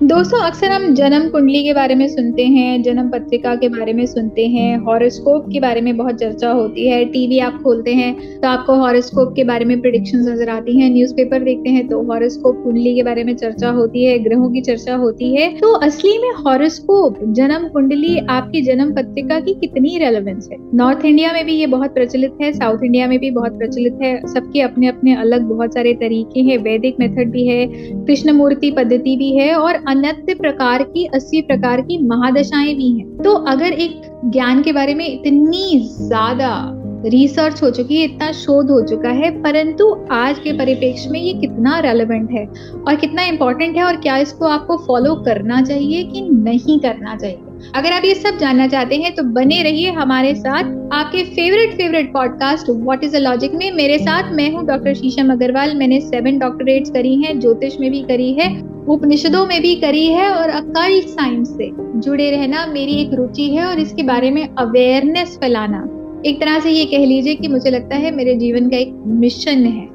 दोस्तों, अक्सर हम जन्म कुंडली के बारे में सुनते हैं, जन्म पत्रिका के बारे में सुनते हैं हॉरोस्कोप के बारे में बहुत चर्चा होती है टीवी आप खोलते हैं तो आपको हॉरोस्कोप के बारे में प्रिडिक्शन नज़र आती हैं न्यूज़पेपर देखते हैं तो हॉरोस्कोप कुंडली के बारे में चर्चा होती है, ग्रहों की चर्चा होती है। तो असली में हॉरोस्कोप जन्म कुंडली आपकी जन्म पत्रिका की कितनी रेलिवेंस है? नॉर्थ इंडिया में भी ये बहुत प्रचलित है साउथ इंडिया में भी बहुत प्रचलित है, सबके अपने अपने अलग बहुत सारे तरीके हैं वैदिक मेथड भी है कृष्ण मूर्ति पद्धति भी है, और अन्य प्रकार की, अस्सी प्रकार की महादशाएँ भी हैं। तो अगर एक ज्ञान के बारे में इतनी ज़्यादा रिसर्च हो चुकी है, इतना शोध हो चुका है, परंतु आज के परिप्रेक्ष्य में ये कितना रेलेवेंट है और कितना इम्पोर्टेंट है और क्या इसको आपको फॉलो करना चाहिए कि नहीं करना चाहिए? अगर आप ये सब जानना चाहते हैं तो बने रहिए हमारे साथ। आपके favourite favourite podcast what is a logic में मेरे साथ मैं हूँ डॉक्टर शीशम अग्रवाल। मैंने सेवन डॉक्टरेट्स करी हैं, ज्योतिष में भी करी है। उपनिषदों में भी करी है और अकल्ट साइंस से जुड़े रहना मेरी एक रुचि है और इसके बारे में अवेयरनेस फैलाना। एक तरह से ये कह लीजिए कि मुझे लगता है मेरे जीवन का एक मिशन है।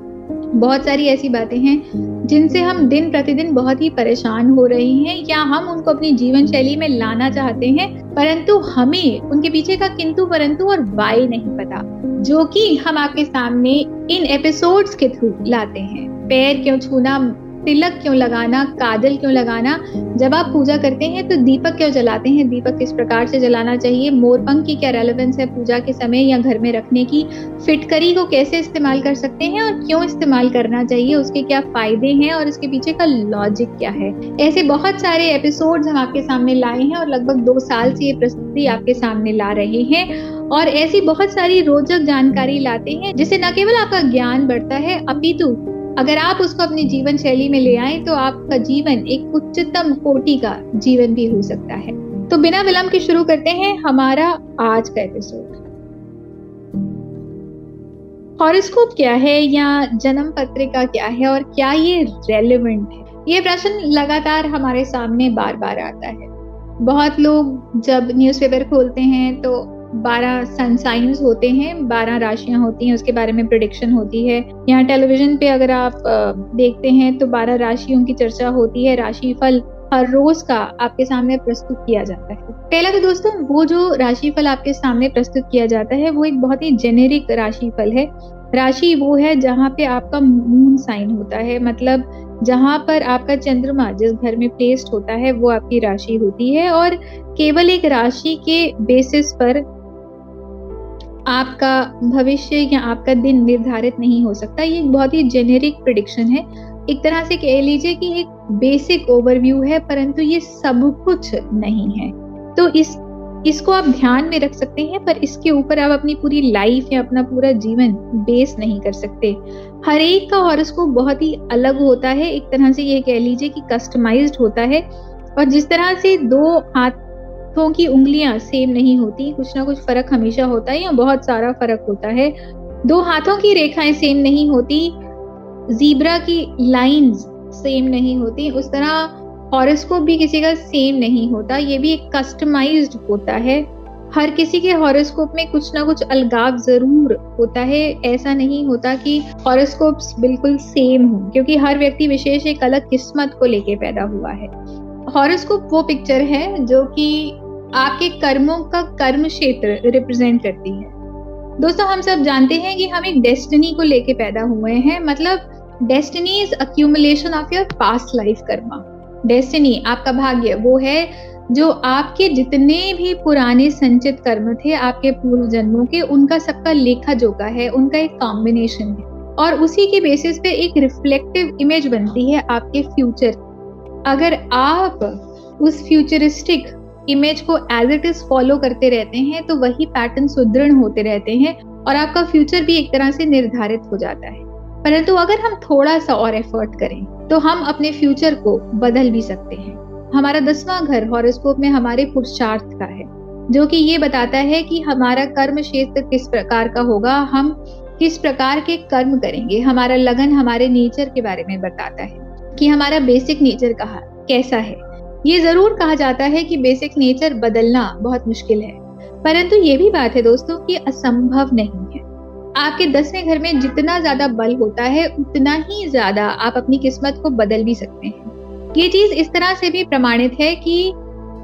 बहुत सारी ऐसी बातें हैं जिनसे हम दिन प्रतिदिन बहुत ही परेशान हो रहे हैं या हम उनको अपनी जीवन शैली में लाना चाहते हैं, परंतु हमें उनके पीछे का किंतु परंतु और वाई नहीं पता, जो कि हम आपके सामने इन एपिसोड्स के थ्रू लाते हैं। पैर क्यों छूना तिलक क्यों लगाना, काजल क्यों लगाना? जब आप पूजा करते हैं तो दीपक क्यों जलाते हैं? दीपक किस प्रकार से जलाना चाहिए? मोरपंख की क्या रेलेवेंस है पूजा के समय या घर में रखने की? फिटकरी को कैसे इस्तेमाल कर सकते हैं और क्यों इस्तेमाल करना चाहिए? उसके क्या फ़ायदे हैं और इसके पीछे का लॉजिक क्या है? ऐसे बहुत सारे एपिसोड हम आपके सामने लाए हैं और लगभग दो साल से ये प्रस्तुति आपके सामने ला रहे हैं और ऐसी बहुत सारी रोचक जानकारी लाते हैं जिससे न केवल आपका ज्ञान बढ़ता है, अपितु अगर आप उसको अपनी जीवन शैली में ले आए तो आपका जीवन एक उच्चतम कोटि का जीवन भी हो सकता है। तो बिना विलंब के शुरू करते हैं हमारा आज का एपिसोड हॉरोस्कोप क्या है या जन्म पत्रिका क्या है और क्या ये रेलिवेंट है? ये प्रश्न लगातार हमारे सामने बार बार आता है। बहुत लोग जब न्यूज़पेपर खोलते हैं तो बारह सन साइंस होते हैं, बारह राशियाँ होती हैं, उसके बारे में प्रोडिक्शन होती है। यहाँ टेलीविज़न पे अगर आप देखते हैं तो बारह राशियों की चर्चा होती है, राशिफल हर रोज का आपके सामने प्रस्तुत किया जाता है। पहला तो दोस्तों, वो जो राशिफल आपके सामने प्रस्तुत किया जाता है, वो एक बहुत ही जेनेरिक राशिफल है। राशि वो है जहाँ पे आपका मून साइन होता है मतलब जहाँ पर आपका चंद्रमा जिस घर में प्लेस्ड होता है, वो आपकी राशि होती है और केवल एक राशि के बेसिस पर आपका भविष्य या आपका दिन निर्धारित नहीं हो सकता। ये एक बहुत ही जेनेरिक प्रिडिक्शन है। एक तरह से कह लीजिए कि एक बेसिक ओवरव्यू है, परंतु ये सब कुछ नहीं है। तो इस, इसको आप ध्यान में रख सकते हैं, पर इसके ऊपर आप अपनी पूरी लाइफ या अपना पूरा जीवन बेस नहीं कर सकते। हर एक का हॉरोस्कोप बहुत ही अलग होता है। एक तरह से ये कह लीजिए कि कस्टमाइज्ड होता है। और जिस तरह से दो हाथ हाथों की उंगलियाँ सेम नहीं होती। कुछ ना कुछ फ़र्क हमेशा होता है या बहुत सारा फ़र्क होता है। दो हाथों की रेखाएँ सेम नहीं होती, जीब्रा की लाइंस सेम नहीं होती। उस तरह हॉरोस्कोप भी किसी का सेम नहीं होता। ये भी एक कस्टमाइज्ड होता है। हर किसी के हॉरोस्कोप में कुछ ना कुछ अलगाव ज़रूर होता है। ऐसा नहीं होता कि हॉरोस्कोप्स बिल्कुल सेम हो, क्योंकि हर व्यक्ति विशेष एक अलग किस्मत को लेके पैदा हुआ है। हॉरोस्कोप वो पिक्चर है जो कि आपके कर्मों का कर्म क्षेत्र रिप्रेजेंट करती है। दोस्तों, हम सब जानते हैं कि हम एक डेस्टिनी को लेके पैदा हुए हैं। मतलब destiny is accumulation of your past life karma. Destiny आपका भाग्य, वो है जो आपके जितने भी पुराने संचित कर्म थे, आपके पूर्व जन्मों के, उनका सबका लेखा जोखा है, उनका एक कॉम्बिनेशन है। और उसी के बेसिस पे एक रिफ्लेक्टिव इमेज बनती है आपके फ्यूचर अगर आप उस फ्यूचरिस्टिक इमेज को एज इट इज़ फॉलो करते रहते हैं तो वही पैटर्न सुदृढ़ होते रहते हैं और आपका फ्यूचर भी एक तरह से निर्धारित हो जाता है। परंतु अगर हम थोड़ा सा और एफर्ट करें तो हम अपने फ्यूचर को बदल भी सकते हैं। हमारा दसवां घर हॉरोस्कोप में हमारे पुरुषार्थ का है, जो कि ये बताता है कि हमारा कर्म क्षेत्र किस प्रकार का होगा, हम किस प्रकार के कर्म करेंगे। हमारा लगन हमारे नेचर के बारे में बताता है कि हमारा बेसिक नेचर कहा, कैसा है। ये ज़रूर कहा जाता है कि बेसिक नेचर बदलना बहुत मुश्किल है। परंतु ये भी बात है दोस्तों कि असंभव नहीं है। आपके दसवें घर में जितना ज़्यादा बल होता है, उतना ही ज़्यादा आप अपनी किस्मत को बदल भी सकते हैं। ये चीज़ इस तरह से भी प्रमाणित है कि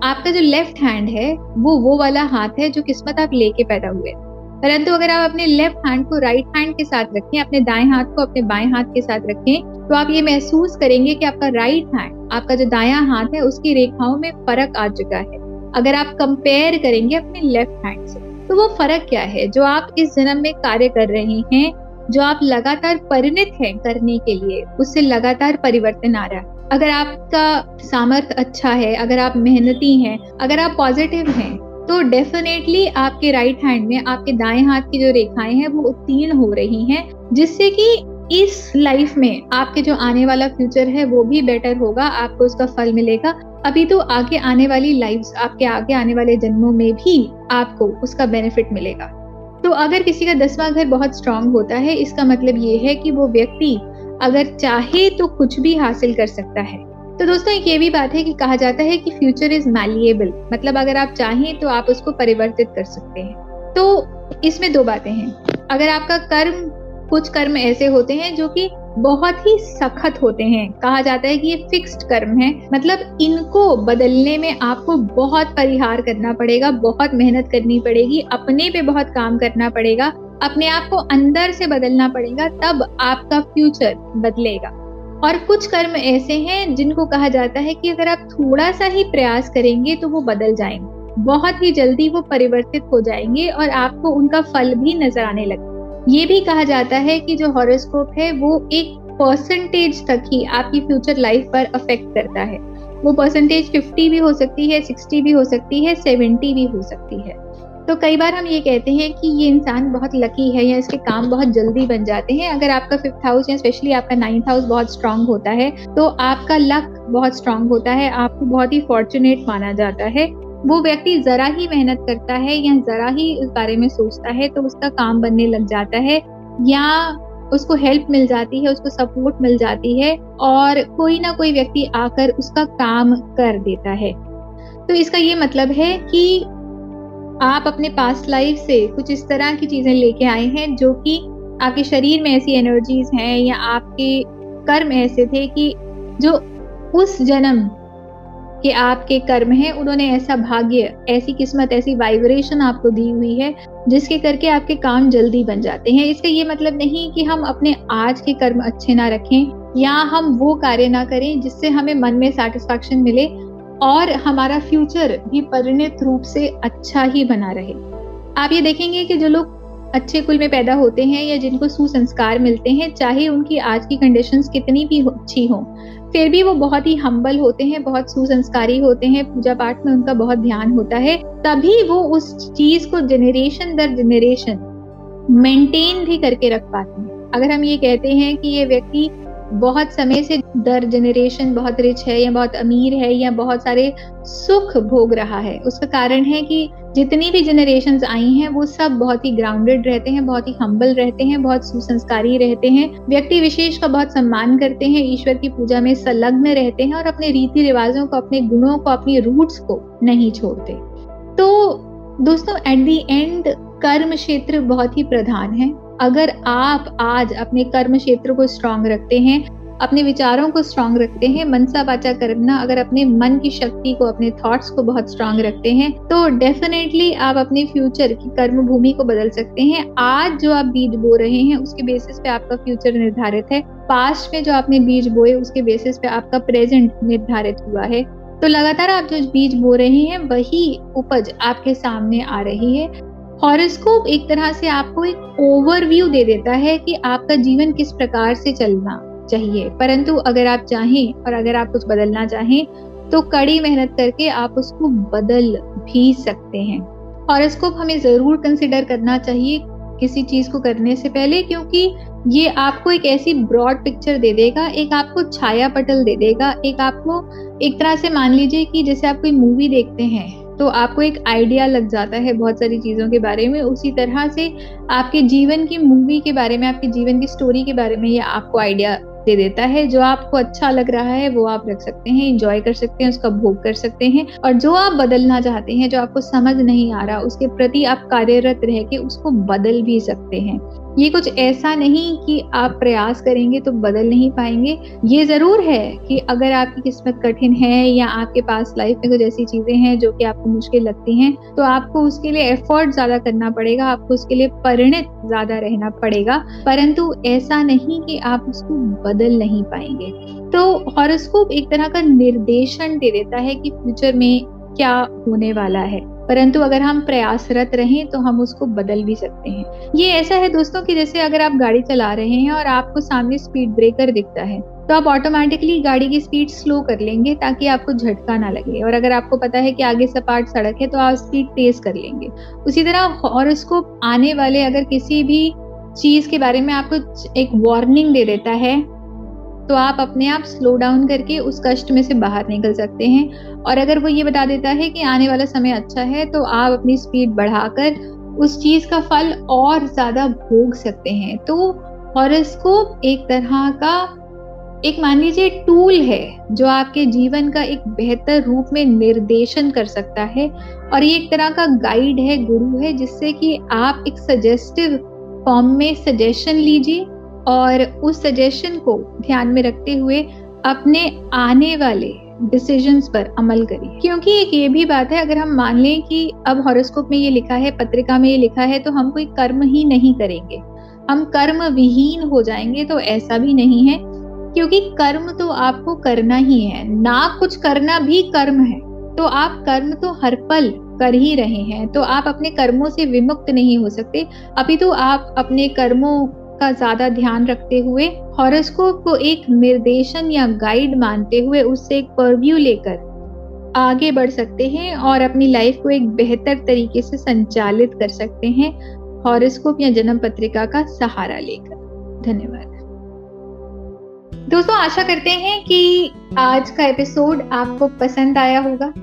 आपका जो लेफ़्ट हैंड है, वो वो वाला हाथ है जो किस्मत आप लेके पैदा हुए। परंतु अगर आप अपने लेफ़्ट हैंड को राइट हैंड के साथ रखें, अपने दाएँ हाथ को अपने बाएँ हाथ के साथ रखें तो आप ये महसूस करेंगे कि आपका राइट हैंड आपका जो दाया हाथ है, उसकी रेखाओं में फ़र्क आ चुका है। अगर आप कंपेयर करेंगे अपने लेफ़्ट हैंड से तो वो फ़र्क क्या है? जो आप इस जन्म में कार्य कर रहे हैं, जो आप लगातार परिणित हैं करने के लिए, उससे लगातार परिवर्तन आ रहा है। अगर आपका सामर्थ्य अच्छा है, अगर आप मेहनती हैं, अगर आप पॉजिटिव हैं तो डेफिनेटली आपके राइट हैंड में, आपके दाएँ हाथ की जो रेखाएँ हैं, वो उत्तीर्ण हो रही हैं, जिससे कि इस लाइफ में आपके जो आने वाला फ्यूचर है, वो भी बेटर होगा, आपको उसका फल मिलेगा। अभी तो आगे आने वाली लाइफ आपके आगे आने वाले जन्मों में भी आपको उसका बेनिफिट मिलेगा। तो अगर किसी का दसवां घर बहुत स्ट्रांग होता है, इसका मतलब ये है कि वो व्यक्ति अगर चाहे तो कुछ भी हासिल कर सकता है। तो दोस्तों, एक ये भी बात है कि कहा जाता है कि फ्यूचर इज़ मैलिएबल मतलब अगर आप चाहें तो आप उसको परिवर्तित कर सकते हैं। तो इसमें दो बातें हैं। अगर आपका कर्म कुछ कर्म ऐसे होते हैं जो कि बहुत ही सखत होते हैं। कहा जाता है कि ये फिक्स्ड कर्म है। मतलब इनको बदलने में आपको बहुत परिहार करना पड़ेगा, बहुत मेहनत करनी पड़ेगी, अपने पे बहुत काम करना पड़ेगा, अपने आप को अंदर से बदलना पड़ेगा, तब आपका फ्यूचर बदलेगा। और कुछ कर्म ऐसे हैं जिनको कहा जाता है कि अगर आप थोड़ा सा ही प्रयास करेंगे तो वो बदल जाएँगे। बहुत ही जल्दी वो परिवर्तित हो जाएँगे और आपको उनका फल भी नज़र आने लगे ये भी कहा जाता है कि जो हॉरोस्कोप है, वो एक परसेंटेज तक ही आपकी फ्यूचर लाइफ पर अफेक्ट करता है। वो परसेंटेज 50 भी हो सकती है 60 भी हो सकती है 70 भी हो सकती है। तो कई बार हम ये कहते हैं कि ये इंसान बहुत लकी है या इसके काम बहुत जल्दी बन जाते हैं। अगर आपका फिफ्थ हाउस या स्पेशली आपका नाइन्थ हाउस बहुत स्ट्रांग होता है तो आपका लक बहुत स्ट्रांग होता है, आपको बहुत ही फॉर्चुनेट माना जाता है। वो व्यक्ति जरा ही मेहनत करता है या जरा ही इस बारे में सोचता है तो उसका काम बनने लग जाता है, या उसको हेल्प मिल जाती है, उसको सपोर्ट मिल जाती है और कोई ना कोई व्यक्ति आकर उसका काम कर देता है। तो इसका ये मतलब है कि आप अपने पास्ट लाइफ से कुछ इस तरह की चीज़ें लेके आए हैं जो कि आपके शरीर में ऐसी एनर्जीज हैं या आपके कर्म ऐसे थे कि जो उस जन्म के आपके कर्म हैं, उन्होंने ऐसा भाग्य, ऐसी किस्मत, ऐसी वाइब्रेशन आपको दी हुई है, जिसके करके आपके काम जल्दी बन जाते हैं। इसका ये मतलब नहीं कि हम अपने आज के कर्म अच्छे ना रखें, या हम वो कार्य ना करें जिससे हमें मन में सेटिस्फैक्शन मिले और हमारा फ्यूचर भी परिणित रूप से अच्छा ही बना रहे। आप ये देखेंगे कि जो लोग अच्छे कुल में पैदा होते हैं या जिनको सुसंस्कार मिलते हैं, चाहे उनकी आज की कंडीशंस कितनी भी अच्छी हो फिर भी वो बहुत ही हम्बल होते हैं, बहुत सुसंस्कारी होते हैं, पूजा पाठ में उनका बहुत ध्यान होता है। तभी वो उस चीज़ को जेनरेशन दर जेनरेशन मेंटेन भी करके रख पाते हैं। अगर हम ये कहते हैं कि ये व्यक्ति बहुत समय से दर जनरेशन बहुत रिच है या बहुत अमीर है या बहुत सारे सुख भोग रहा है, उसका कारण है कि जितनी भी जनरेशन आई हैं, वो सब बहुत ही ग्राउंडेड रहते हैं, बहुत ही हम्बल रहते हैं, बहुत सुसंस्कारी रहते हैं। व्यक्ति विशेष का बहुत सम्मान करते हैं, ईश्वर की पूजा में संलग्न रहते हैं और अपने रीति रिवाजों को, अपने गुणों को, अपनी रूट्स को नहीं छोड़ते। तो दोस्तों एट दी एंड कर्म क्षेत्र बहुत ही प्रधान है। अगर आप आज अपने कर्म क्षेत्र को स्ट्रांग रखते हैं अपने विचारों को स्ट्रांग रखते हैं, मनसा वाचा करना, अगर अपने मन की शक्ति को, अपने थॉट्स को बहुत स्ट्रांग रखते हैं तो डेफिनेटली आप अपने फ्यूचर की कर्म भूमि को बदल सकते हैं। आज जो आप बीज बो रहे हैं, उसके बेसिस पे आपका फ्यूचर निर्धारित है। पास्ट में जो आपने बीज बोए, उसके बेसिस पे आपका प्रेजेंट निर्धारित हुआ है। तो लगातार आप जो बीज बो रहे हैं, वही उपज आपके सामने आ रही है। हॉरोस्कोप एक तरह से आपको एक ओवरव्यू दे देता है कि आपका जीवन किस प्रकार से चलना। चाहिए। परंतु अगर आप चाहें और अगर आप कुछ बदलना चाहें तो कड़ी मेहनत करके आप उसको बदल भी सकते हैं। हॉरोस्कोप हमें ज़रूर कंसिडर करना चाहिए किसी चीज़ को करने से पहले, क्योंकि ये आपको एक ऐसी ब्रॉड पिक्चर दे देगा, एक आपको छाया पटल दे देगा, एक आपको एक तरह से मान लीजिए कि जैसे आप कोई मूवी देखते हैं तो आपको एक आइडिया लग जाता है बहुत सारी चीज़ों के बारे में। उसी तरह से आपके जीवन की मूवी के बारे में, आपके जीवन की स्टोरी के बारे में ये आपको आइडिया दे देता है। जो आपको अच्छा लग रहा है, वो आप रख सकते हैं इंजॉय कर सकते हैं, उसका भोग कर सकते हैं। और जो आप बदलना चाहते हैं, जो आपको समझ नहीं आ रहा, उसके प्रति आप कार्यरत रह के उसको बदल भी सकते हैं। ये कुछ ऐसा नहीं कि आप प्रयास करेंगे तो बदल नहीं पाएँगे। ये ज़रूर है कि अगर आपकी किस्मत कठिन है या आपके पास लाइफ में कुछ ऐसी चीज़ें हैं जो कि आपको मुश्किल लगती हैं तो आपको उसके लिए एफर्ट ज़्यादा करना पड़ेगा, आपको उसके लिए परिणित ज़्यादा रहना पड़ेगा। परंतु ऐसा नहीं कि आप उसको बदल नहीं पाएँगे। तो हॉरोस्कोप एक तरह का निर्देशन दे देता है कि फ्यूचर में क्या होने वाला है। परंतु अगर हम प्रयासरत रहें तो हम उसको बदल भी सकते हैं। ये ऐसा है दोस्तों कि जैसे अगर आप गाड़ी चला रहे हैं और आपको सामने स्पीड ब्रेकर दिखता है तो आप ऑटोमेटिकली गाड़ी की स्पीड स्लो कर लेंगे ताकि आपको झटका ना लगे। और अगर आपको पता है कि आगे सपाट सड़क है तो आप स्पीड तेज कर लेंगे। उसी तरह हॉरोस्कोप आने वाले अगर किसी भी चीज़ के बारे में आपको एक वार्निंग दे देता है तो आप अपने आप स्लो डाउन करके उस कष्ट में से बाहर निकल सकते हैं। और अगर वो ये बता देता है कि आने वाला समय अच्छा है तो आप अपनी स्पीड बढ़ाकर उस चीज़ का फल और ज़्यादा भोग सकते हैं। तो हॉरोस्कोप एक तरह का, एक मान लीजिए टूल है, जो आपके जीवन का एक बेहतर रूप में निर्देशन कर सकता है। और ये एक तरह का गाइड है गुरु है, जिससे कि आप एक सजेस्टिव फॉर्म में सजेशन लीजिए और उस सजेशन को ध्यान में रखते हुए अपने आने वाले डिसीजंस पर अमल करिए। क्योंकि एक ये भी बात है, अगर हम मान लें कि अब हॉरोस्कोप में ये लिखा है, पत्रिका में ये लिखा है तो हम कोई कर्म ही नहीं करेंगे। हम कर्म विहीन हो जाएँगे तो ऐसा भी नहीं है, क्योंकि कर्म तो आपको करना ही है। ना कुछ करना भी कर्म है। तो आप कर्म तो हर पल कर ही रहे हैं तो आप अपने कर्मों से विमुक्त नहीं हो सकते। अभी तो आप अपने कर्मों का ज़्यादा ध्यान रखते हुए हॉरोस्कोप को एक निर्देशन या गाइड मानते हुए उससे एक परव्यू लेकर आगे बढ़ सकते हैं और अपनी लाइफ को एक बेहतर तरीके से संचालित कर सकते हैं हॉरोस्कोप या जन्म पत्रिका का सहारा लेकर। धन्यवाद। दोस्तों, आशा करते हैं कि आज का एपिसोड आपको पसंद आया होगा।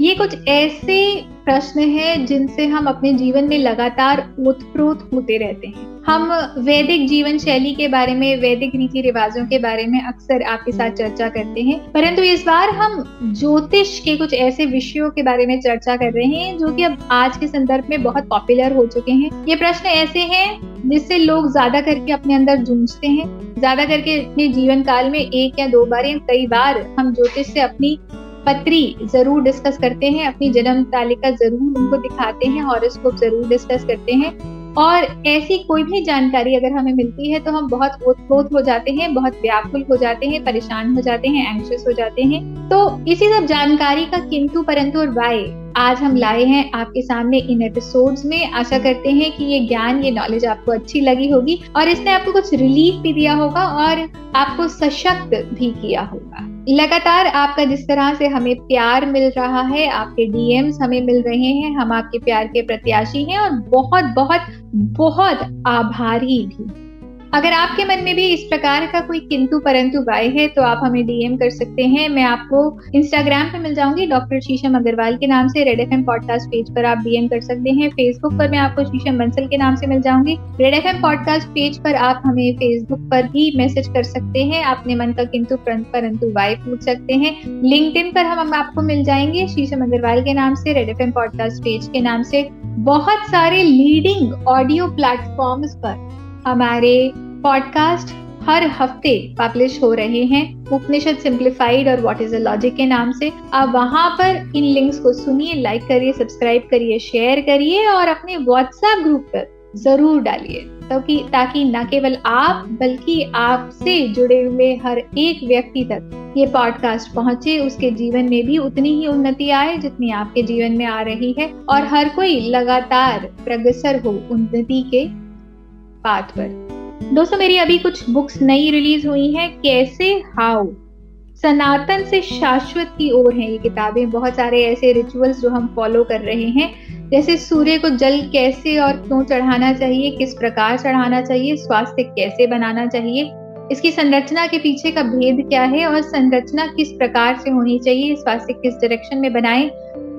ये कुछ ऐसे प्रश्न हैं जिनसे हम अपने जीवन में लगातार ओतप्रोत होते रहते हैं। हम वैदिक जीवन शैली के बारे में, वैदिक रीति रिवाजों के बारे में अक्सर आपके साथ चर्चा करते हैं। परंतु इस बार हम ज्योतिष के कुछ ऐसे विषयों के बारे में चर्चा कर रहे हैं, जो कि अब आज के संदर्भ में बहुत पॉपुलर हो चुके हैं। ये प्रश्न ऐसे हैं, जिससे लोग ज़्यादा करके अपने अंदर जूझते हैं, ज़्यादा करके अपने जीवन काल में एक या दो बार या कई बार हम ज्योतिष से अपनी पत्री ज़रूर डिस्कस करते हैं, अपनी जन्म तालिका ज़रूर उनको दिखाते हैं हॉरोस्कोप ज़रूर डिस्कस करते हैं। और ऐसी कोई भी जानकारी अगर हमें मिलती है तो हम बहुत ओतप्रोत हो जाते हैं, बहुत व्याकुल हो जाते हैं, परेशान हो जाते हैं एंशियस हो जाते हैं। तो इसी सब जानकारी का किंतु परंतु और वाय आज हम लाए हैं आपके सामने इन एपिसोड्स में। आशा करते हैं कि ये ज्ञान, ये नॉलेज आपको अच्छी लगी होगी और इसने आपको कुछ रिलीफ भी दिया होगा और आपको सशक्त भी किया होगा। लगातार आपका जिस तरह से हमें प्यार मिल रहा है, आपके डीएम्स हमें मिल रहे हैं, हम आपके प्यार के प्रत्याशी हैं और बहुत बहुत बहुत आभारी भी। अगर आपके मन में भी इस प्रकार का कोई किंतु परंतु वाय है तो आप हमें डीएम कर सकते हैं। मैं आपको इंस्टाग्राम पे मिल जाऊँगी, डॉक्टर शीशम अग्रवाल के नाम से Red F M podcast page पर आप डीएम कर सकते हैं। फेसबुक पर मैं आपको शीशम बंसल के नाम से मिल जाऊँगी। Red F M podcast page पर आप हमें फेसबुक पर भी मैसेज कर सकते हैं। अपने मन का किंतु परंतु वाय पूछ सकते हैं। लिंक पर हम आपको मिल जाएँगे, शीशम अग्रवाल के नाम से Red F M podcast page के नाम से। बहुत सारे लीडिंग ऑडियो प्लेटफॉर्म्स पर। हमारे पॉडकास्ट हर हफ़्ते पब्लिश हो रहे हैं उपनिषद सिंप्लीफाइड और व्हाट इज़ अ लॉजिक के नाम से। आप वहाँ पर इन लिंक्स को सुनिए लाइक करिए सब्सक्राइब करिए शेयर करिए और अपने व्हाट्सएप ग्रुप पर ज़रूर डालिए। ताकि ताकि न केवल आप, बल्कि आपसे जुड़े हुए हर एक व्यक्ति तक ये पॉडकास्ट पहुँचे। उसके जीवन में भी उतनी ही उन्नति आए जितनी आपके जीवन में आ रही है। और हर कोई लगातार प्रगसर हो उन्नति के पाथ पर। दोस्तों, मेरी अभी कुछ बुक्स नई रिलीज़ हुई हैं, कैसे हाउ सनातन से शाश्वत की ओर है ये किताबें। बहुत सारे ऐसे रिचुअल्स जो हम फॉलो कर रहे हैं, जैसे सूर्य को जल कैसे और क्यों चढ़ाना चाहिए, किस प्रकार चढ़ाना चाहिए, स्वास्थ्य कैसे बनाना चाहिए, इसकी संरचना के पीछे का भेद क्या है और संरचना किस प्रकार से होनी चाहिए, स्वास्थ्य किस डायरेक्शन में बनाए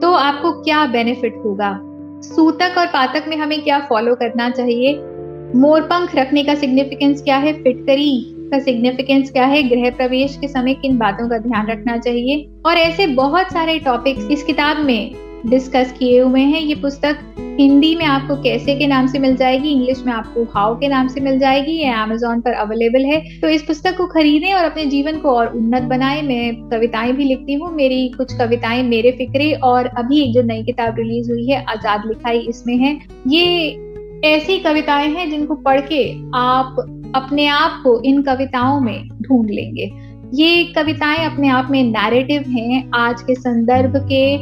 तो आपको क्या बेनिफिट होगा? सूतक और पातक में हमें क्या फॉलो करना चाहिए? मोर पंख रखने का सिग्निफिकेंस क्या है? फिटकरी का सिग्निफिकेंस क्या है? गृह प्रवेश के समय किन बातों का ध्यान रखना चाहिए? और ऐसे बहुत सारे टॉपिक्स इस किताब में डिस्कस किए हुए हैं। ये पुस्तक हिंदी में आपको कैसे के नाम से मिल जाएगी? इंग्लिश में आपको हाउ के नाम से मिल जाएगी? ये अमेजोन पर अवेलेबल है। तो इस पुस्तक को खरीदें और अपने जीवन को और उन्नत बनाएँ। मैं कविताएँ भी लिखती हूँ। मेरी कुछ कविताएँ मेरे फिक्रे और अभी जो नई किताब रिलीज़ हुई है, आज़ाद लिखाई इसमें है। ये ऐसी कविताएँ हैं जिनको पढ़ के आप अपने आप को इन कविताओं में ढूंढ लेंगे। ये कविताएँ अपने आप में नैरेटिव हैं आज के संदर्भ के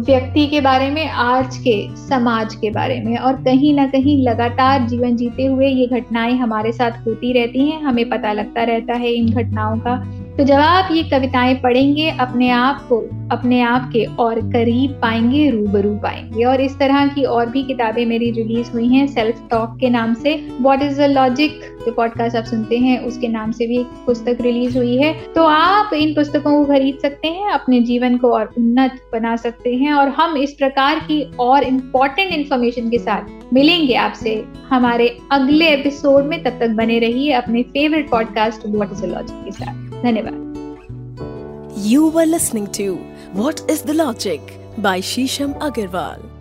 व्यक्ति के बारे में, आज के समाज के बारे में। और कहीं ना कहीं लगातार जीवन जीते हुए ये घटनाएँ हमारे साथ होती रहती हैं, हमें पता लगता रहता है इन घटनाओं का। तो जब आप ये कविताएँ पढ़ेंगे, अपने आप को, अपने आप के और करीब पाएँगे, रूबरू पाएँगे। और इस तरह की और भी किताबें मेरी रिलीज़ हुई हैं सेल्फ टॉक के नाम से। व्हाट इज़ द लॉजिक जो पॉडकास्ट आप सुनते हैं, उसके नाम से भी एक पुस्तक रिलीज़ हुई है। तो आप इन पुस्तकों को खरीद सकते हैं, अपने जीवन को और उन्नत बना सकते हैं। और हम इस प्रकार की और इम्पोर्टेंट इन्फॉर्मेशन के साथ मिलेंगे आपसे। हमारे अगले एपिसोड में तब तक बने रहिए अपने favourite podcast what is the logic के साथ। धन्यवाद You were listening to What is the Logic by Shisham Agarwal.